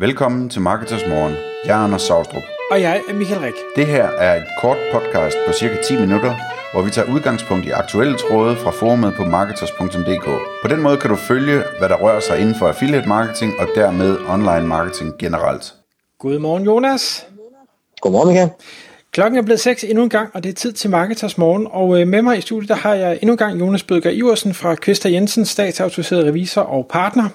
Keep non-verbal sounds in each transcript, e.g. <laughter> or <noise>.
Velkommen til Marketers Morgen. Jeg er Anders Saustrup. Og jeg er Michael Rik. Det her er et kort podcast på cirka 10 minutter, hvor vi tager udgangspunkt i aktuelle tråde fra forumet på marketers.dk. På den måde kan du følge, hvad der rører sig inden for affiliate marketing og dermed online marketing generelt. Godmorgen Jonas. Godmorgen Michael. Klokken er blevet 6 endnu en gang, og det er tid til Marketers Morgen. Og øh, med mig i studiet, der har jeg endnu en gang Jonas Bødger Iversen fra Kvester Jensen, statsautoriseret revisor og partner.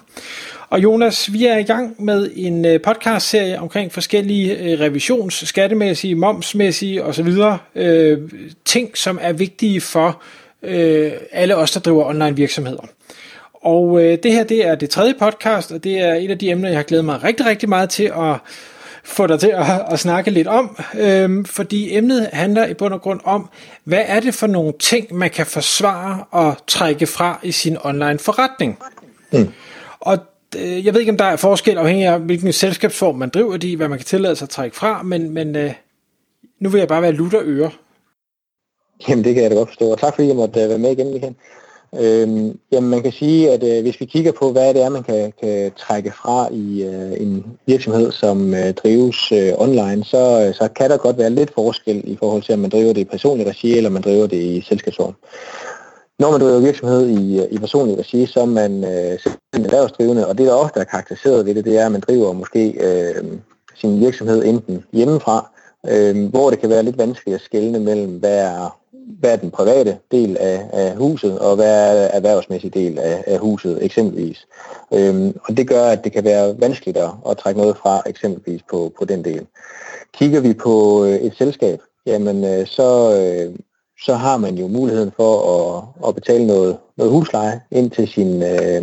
Og Jonas, vi er i gang med en øh, podcastserie omkring forskellige øh, revisions-, skattemæssige, momsmæssige osv. Øh, ting, som er vigtige for øh, alle os, der driver online virksomheder. Og øh, det her, det er det tredje podcast, og det er et af de emner, jeg har glædet mig rigtig, rigtig meget til at få dig til at, at snakke lidt om, øhm, fordi emnet handler i bund og grund om, hvad er det for nogle ting, man kan forsvare og trække fra i sin online forretning. Mm. Og øh, jeg ved ikke, om der er forskel afhængig af, hvilken selskabsform man driver det i, hvad man kan tillade sig at trække fra, men, men øh, nu vil jeg bare være lutter øre. Jamen, det kan jeg da godt forstå, og tak fordi jeg måtte øh, være med igen, Michael. Øhm, jamen man kan sige, at øh, hvis vi kigger på, hvad det er, man kan, kan trække fra i øh, en virksomhed, som øh, drives øh, online, så, øh, så kan der godt være lidt forskel i forhold til, om man driver det i personlig regi, eller man driver det i selskabsform. Når man driver virksomhed i, øh, i personlig regi, så er man øh, selv erhvervsdrivende, og det der ofte er karakteriseret ved det, det er, at man driver måske øh, sin virksomhed enten hjemmefra, øh, hvor det kan være lidt vanskeligt at skelne mellem, hvad er hvad er den private del af, af huset, og hvad er erhvervsmæssig del af, af huset eksempelvis. Øhm, og det gør, at det kan være vanskeligt at, at trække noget fra eksempelvis på, på den del. Kigger vi på øh, et selskab, jamen øh, så, øh, så har man jo muligheden for at, at betale noget, noget husleje ind til sin, øh,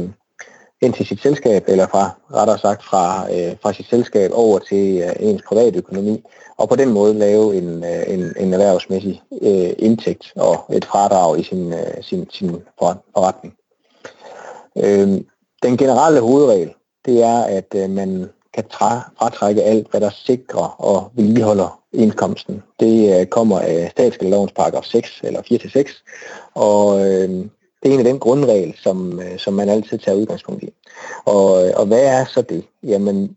ind til sit selskab, eller fra, rettere sagt fra, øh, fra sit selskab over til øh, ens private økonomi, og på den måde lave en, øh, en, en erhvervsmæssig øh, indtægt og et fradrag i sin, øh, sin, sin forretning. Øh, den generelle hovedregel, det er, at øh, man kan fratrække alt, hvad der sikrer og vedligeholder indkomsten. Det øh, kommer af statsskattelovens paragraf 6 eller 4-6, og øh, det er en af den grundregel, som, øh, som man altid tager udgangspunkt i. Og, øh, og hvad er så det? Jamen,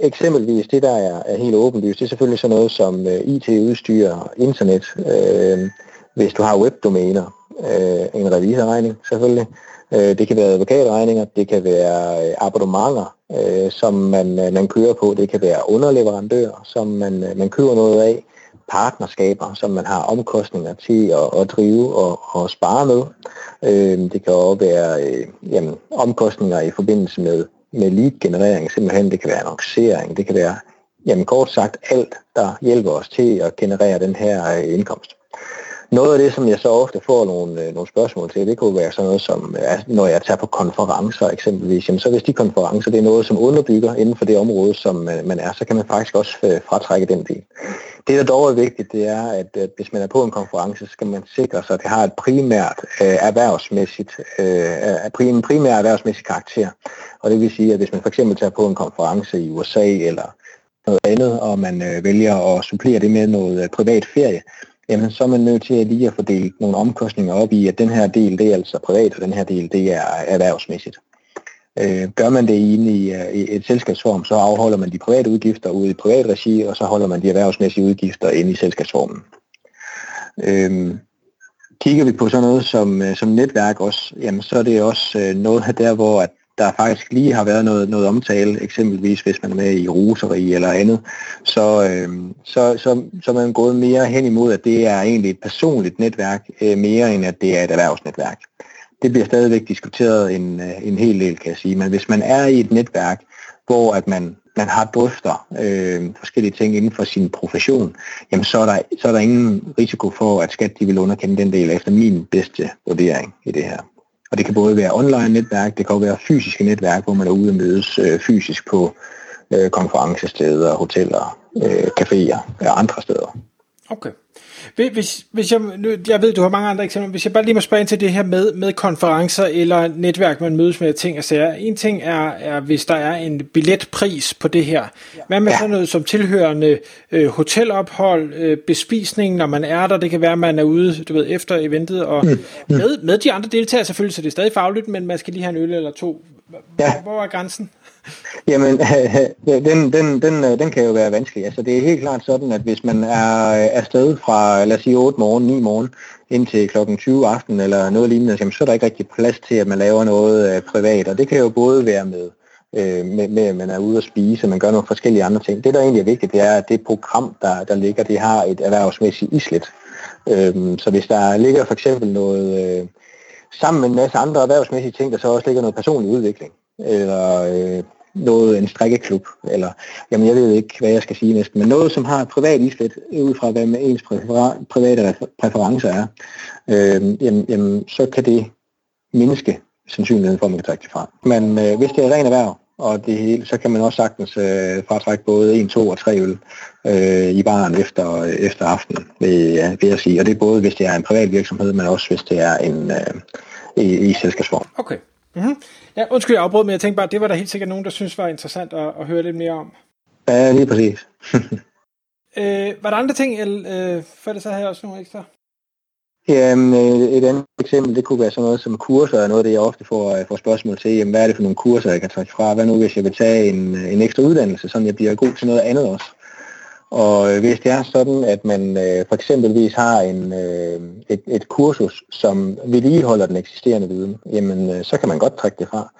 eksempelvis det, der er, er helt åbenlyst, det er selvfølgelig sådan noget som øh, IT-udstyr, internet, øh, hvis du har webdomæner, øh, en revisorregning selvfølgelig, øh, det kan være advokatregninger, det kan være øh, abonnementer, øh, som man, øh, man kører på, det kan være underleverandører, som man, øh, man køber noget af, partnerskaber, som man har omkostninger til at, at drive og, og spare med. Øh, det kan også være øh, jamen, omkostninger i forbindelse med, med lead-generering, simpelthen det kan være annoncering, det kan være jamen, kort sagt alt, der hjælper os til at generere den her øh, indkomst. Noget af det, som jeg så ofte får nogle, øh, nogle spørgsmål til, det kunne være sådan noget som, øh, altså, når jeg tager på konferencer eksempelvis, jamen, så hvis de konferencer, det er noget, som underbygger inden for det område, som øh, man er, så kan man faktisk også fratrække den del. Det, der dog er vigtigt, det er, at, at hvis man er på en konference, så skal man sikre sig, at det har et primært øh, erhvervsmæssigt, øh, en primær erhvervsmæssig karakter. Og det vil sige, at hvis man for eksempel tager på en konference i USA eller noget andet, og man øh, vælger at supplere det med noget øh, privat ferie, jamen så er man nødt til at lige at fordele nogle omkostninger op i, at den her del, det er altså privat, og den her del, det er erhvervsmæssigt. Øh, gør man det inde i, øh, i et selskabsform, så afholder man de private udgifter ude i privat regi, og så holder man de erhvervsmæssige udgifter inde i selskabsformen. Øh, kigger vi på sådan noget som, øh, som netværk også, jamen så er det også øh, noget der, hvor at der faktisk lige har været noget, noget omtale, eksempelvis hvis man er med i roseri eller andet, så, øh, så, så, så er man gået mere hen imod, at det er egentlig et personligt netværk, øh, mere end at det er et erhvervsnetværk. Det bliver stadigvæk diskuteret en, øh, en hel del, kan jeg sige, men hvis man er i et netværk, hvor at man, man har drøfter øh, forskellige ting inden for sin profession, jamen så er, der, så er der ingen risiko for, at skat de vil underkende den del efter min bedste vurdering i det her. Og det kan både være online netværk, det kan også være fysiske netværk, hvor man er ude og mødes øh, fysisk på øh, konferencesteder, hoteller, øh, caféer og andre steder. Okay. Hvis, hvis jeg, nu, jeg ved, du har mange andre eksempler, hvis jeg bare lige må spørge ind til det her med, med konferencer eller netværk, man mødes med ting og sager. En ting er, er, hvis der er en billetpris på det her. Hvad med ja. sådan noget som tilhørende øh, hotelophold, øh, bespisning, når man er der? Det kan være, at man er ude du ved, efter eventet, og mm. Mm. Med, med de andre deltagere selvfølgelig, så det er stadig fagligt, men man skal lige have en øl eller to. Ja. Hvor er grænsen? Jamen, <laughs> den, den, den, øh, den kan jo være vanskelig. Altså, det er helt klart sådan, at hvis man er øh, afsted fra, lad os sige, 8 morgen, 9 morgen, indtil klokken 20 aften eller noget lignende, jamen, så er der ikke rigtig plads til, at man laver noget øh, privat. Og det kan jo både være med, øh, med, med, at man er ude at spise, og man gør nogle forskellige andre ting. Det, der egentlig er vigtigt, det er, at det program, der, der ligger, det har et erhvervsmæssigt islet. Øh, så hvis der ligger for eksempel noget... Øh, sammen med en masse andre erhvervsmæssige ting, der så også ligger noget personlig udvikling, eller øh, noget, en strikkeklub, eller jamen jeg ved ikke, hvad jeg skal sige næsten, men noget, som har privat islet, ud fra hvad med ens præfer- private præferencer er, øh, jamen, jamen, så kan det mindske sandsynligheden for, at man kan trække det fra. Men øh, hvis det er ren erhverv, og det hele, så kan man også sagtens øh, fratrække både 1, 2 og 3 øl øh, i baren efter, øh, efter aftenen, vil, ja, vil jeg sige. Og det er både, hvis det er en privat virksomhed, men også hvis det er en øh, i, i selskabsform. Okay. Mm-hmm. Ja, undskyld, jeg afbrød, men jeg tænkte bare, det var der helt sikkert nogen, der synes var interessant at, at høre lidt mere om. Ja, lige præcis. <laughs> øh, var der andre ting, eller, øh, for det så havde jeg også nogle ekstra? Jamen, øh, et andet eksempel, det kunne være sådan noget som kurser, er noget det, jeg ofte får, øh, får spørgsmål til. Jamen, hvad er det for nogle kurser, jeg kan trække fra? Hvad nu, hvis jeg vil tage en, øh, en ekstra uddannelse, så jeg bliver god til noget andet også? Og hvis det er sådan, at man øh, for eksempelvis har en, øh, et, et kursus, som vedligeholder den eksisterende viden, jamen øh, så kan man godt trække det fra.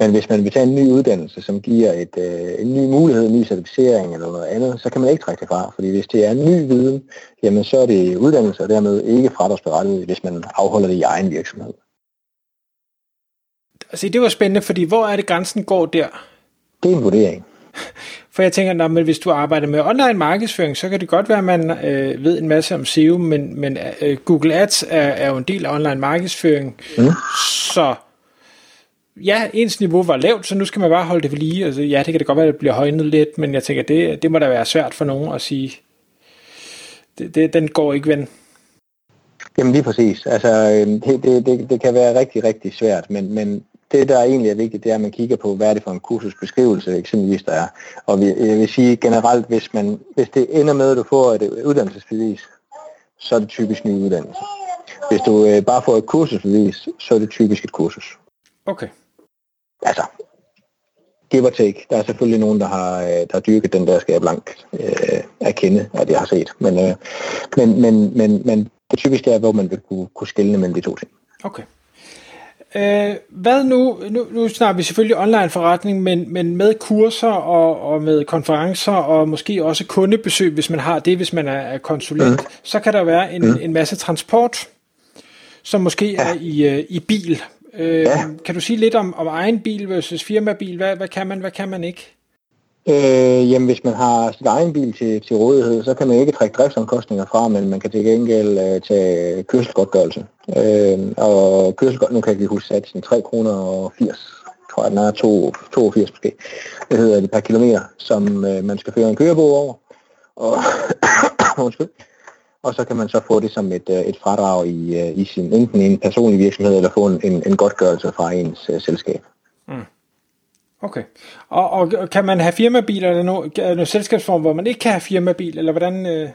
Men hvis man vil tage en ny uddannelse, som giver et, øh, en ny mulighed, en ny certificering eller noget andet, så kan man ikke trække det fra. Fordi hvis det er en ny viden, jamen så er det uddannelse, og dermed ikke fradragsberettiget, hvis man afholder det i egen virksomhed. Altså det var spændende, fordi hvor er det grænsen går der? Det er en vurdering. For jeg tænker, at hvis du arbejder med online markedsføring, så kan det godt være, at man øh, ved en masse om SEO, men, men øh, Google Ads er, er jo en del af online markedsføring. Mm. Så ja, ens niveau var lavt, så nu skal man bare holde det ved lige. Altså, ja, det kan det godt være, at det bliver højnet lidt, men jeg tænker, det, det må da være svært for nogen at sige, det, det, den går ikke ven. Jamen lige præcis. Altså, øhm, det, det, det, det kan være rigtig, rigtig svært, men, men det, der egentlig er vigtigt, det er, at man kigger på, hvad er det for en kursusbeskrivelse, eksempelvis der er. Og jeg vil sige generelt, hvis, man, hvis det ender med, at du får et uddannelsesbevis, så er det typisk ny uddannelse. Hvis du øh, bare får et kursusbevis, så er det typisk et kursus. Okay. Altså, give or take. Der er selvfølgelig nogen, der har, øh, der har dyrket den der, jeg blank øh, erkende, at jeg har set. Men, øh, men, men, men, men det typisk er, hvor man vil kunne, kunne skille mellem de to ting. Okay. Øh, hvad nu, nu, nu snakker vi selvfølgelig online forretning, men, men med kurser og, og med konferencer og måske også kundebesøg, hvis man har det, hvis man er konsulent, mm. så kan der være en, mm. en masse transport, som måske ja. er i, uh, i bil. Øh, ja. Kan du sige lidt om, om egen bil versus firmabil? Hvad, hvad kan man, hvad kan man ikke? Øh, jamen, hvis man har sin egen bil til, til rådighed, så kan man ikke trække driftsomkostninger fra, men man kan til gengæld øh, tage kørselsgodtgørelse. Øh, og kørselsgodtgørelse, nu kan jeg ikke huske satsen, 3 kroner og 80, tror jeg, den er 2, 82 måske. Det hedder det per kilometer, som øh, man skal føre en kørebog over. Og, <coughs> undskyld. Og så kan man så få det som et, øh, et fradrag i, øh, i sin, enten en personlig virksomhed, eller få en, en, en godtgørelse fra ens uh, selskab. Okay. Og, og kan man have firmabiler, eller noget, noget selskabsform, hvor man ikke kan have firmabil, eller hvordan? Øh...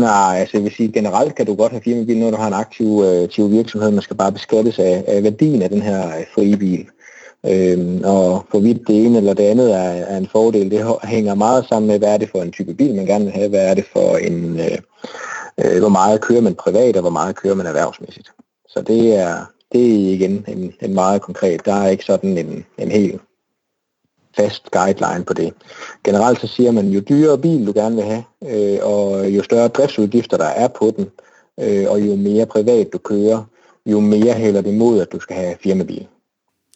Nej, altså jeg vil sige, generelt kan du godt have firmabil, når du har en aktiv, øh, aktiv virksomhed. Man skal bare beskattes af, af værdien af den her øh, frie bil. Øhm, og hvorvidt det ene eller det andet er, er en fordel, det hænger meget sammen med, hvad er det for en type bil, man gerne vil have, hvad er det for en, øh, øh, hvor meget kører man privat, og hvor meget kører man erhvervsmæssigt. Så det er, det er igen en, en meget konkret. Der er ikke sådan en, en helt fast guideline på det. Generelt så siger man, jo dyrere bil du gerne vil have, øh, og jo større driftsudgifter der er på den, øh, og jo mere privat du kører, jo mere hælder det mod, at du skal have firmabil.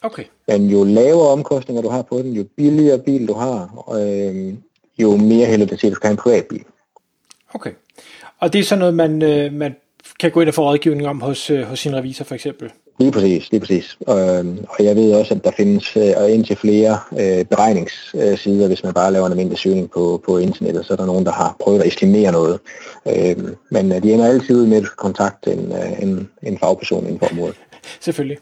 Okay. Men jo lavere omkostninger du har på den, jo billigere bil du har, øh, jo mere hælder det til, at du skal have en privat bil. Okay. Og det er sådan noget, man, øh, man kan gå ind og få rådgivning om hos, øh, hos sin revisor for eksempel? Lige præcis, lige præcis. Øh, og jeg ved også, at der findes øh, indtil flere øh, beregningssider, hvis man bare laver en almindelig søgning på, på internettet, så er der nogen, der har prøvet at estimere noget. Øh, men de ender altid ud med, at kontakte en, øh, en, en fagperson inden for området. <laughs> Selvfølgelig.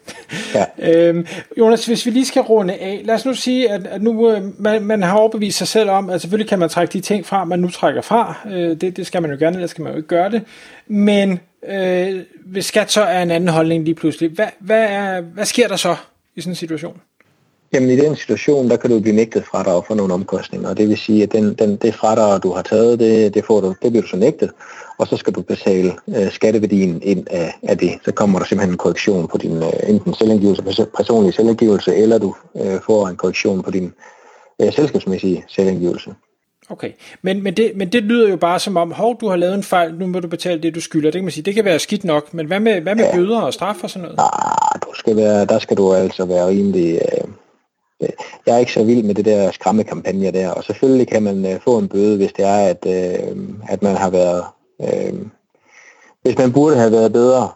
Ja. øhm, Jonas, hvis vi lige skal runde af, lad os nu sige, at, at nu øh, man, man har overbevist sig selv om, at selvfølgelig kan man trække de ting fra, man nu trækker fra. Øh, det, det skal man jo gerne, ellers skal man jo ikke gøre det. Men øh, hvis skat så er en anden holdning lige pludselig, hvad, hvad, er, hvad sker der så i sådan en situation? Jamen i den situation, der kan du blive nægtet fradrag for nogle omkostninger, og det vil sige, at den, den, det fradrag, du har taget, det, det, får du, det bliver du så nægtet, og så skal du betale øh, skatteværdien ind af, af det. Så kommer der simpelthen en korrektion på din øh, enten selvangivelse, personlige selvangivelse, eller du øh, får en korrektion på din øh, selskabsmæssige selvangivelse. Okay, men, men, det, men det lyder jo bare som om, hov, du har lavet en fejl, nu må du betale det, du skylder. Det kan man sige, det kan være skidt nok, men hvad med, hvad med ja. bøder og straf og sådan noget? Ah, du skal være, der skal du altså være rimelig... Øh, øh, jeg er ikke så vild med det der skræmmekampagne der, og selvfølgelig kan man øh, få en bøde, hvis det er, at, øh, at man har været... Øh, hvis man burde have været bedre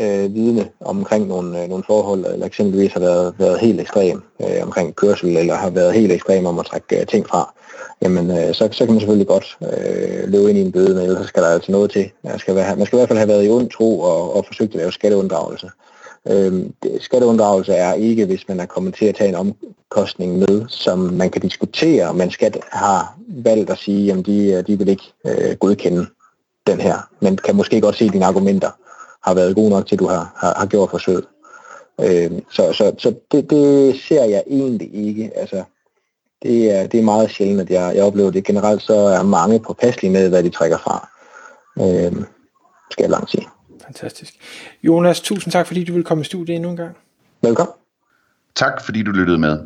øh, vidne omkring nogle, øh, nogle forhold, eller eksempelvis har været, været helt ekstrem øh, omkring kørsel, eller har været helt ekstrem om at trække øh, ting fra, jamen øh, så, så kan man selvfølgelig godt øh, løbe ind i en bøde, men ellers skal der altså noget til. Man skal, være, man skal i hvert fald have været i ond tro og, og forsøgt at lave skatteunddragelse. Øh, skatteunddragelse er ikke, hvis man er kommet til at tage en omkostning med, som man kan diskutere, men skat har valgt at sige, at de, de vil ikke øh, godkende den her, men kan måske godt se, dine argumenter har været gode nok til, at du har, har, har gjort forsøget. Øh, så så, så det, det ser jeg egentlig ikke. Altså, det er, det er meget sjældent, at jeg, jeg oplever det. Generelt så er mange påpasselige med, hvad de trækker fra. Øh, skal jeg langt sige. Fantastisk. Jonas, tusind tak, fordi du vil komme i studiet endnu en gang. Velkommen. Tak, fordi du lyttede med.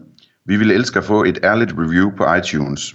Vi ville elske at få et ærligt review på iTunes.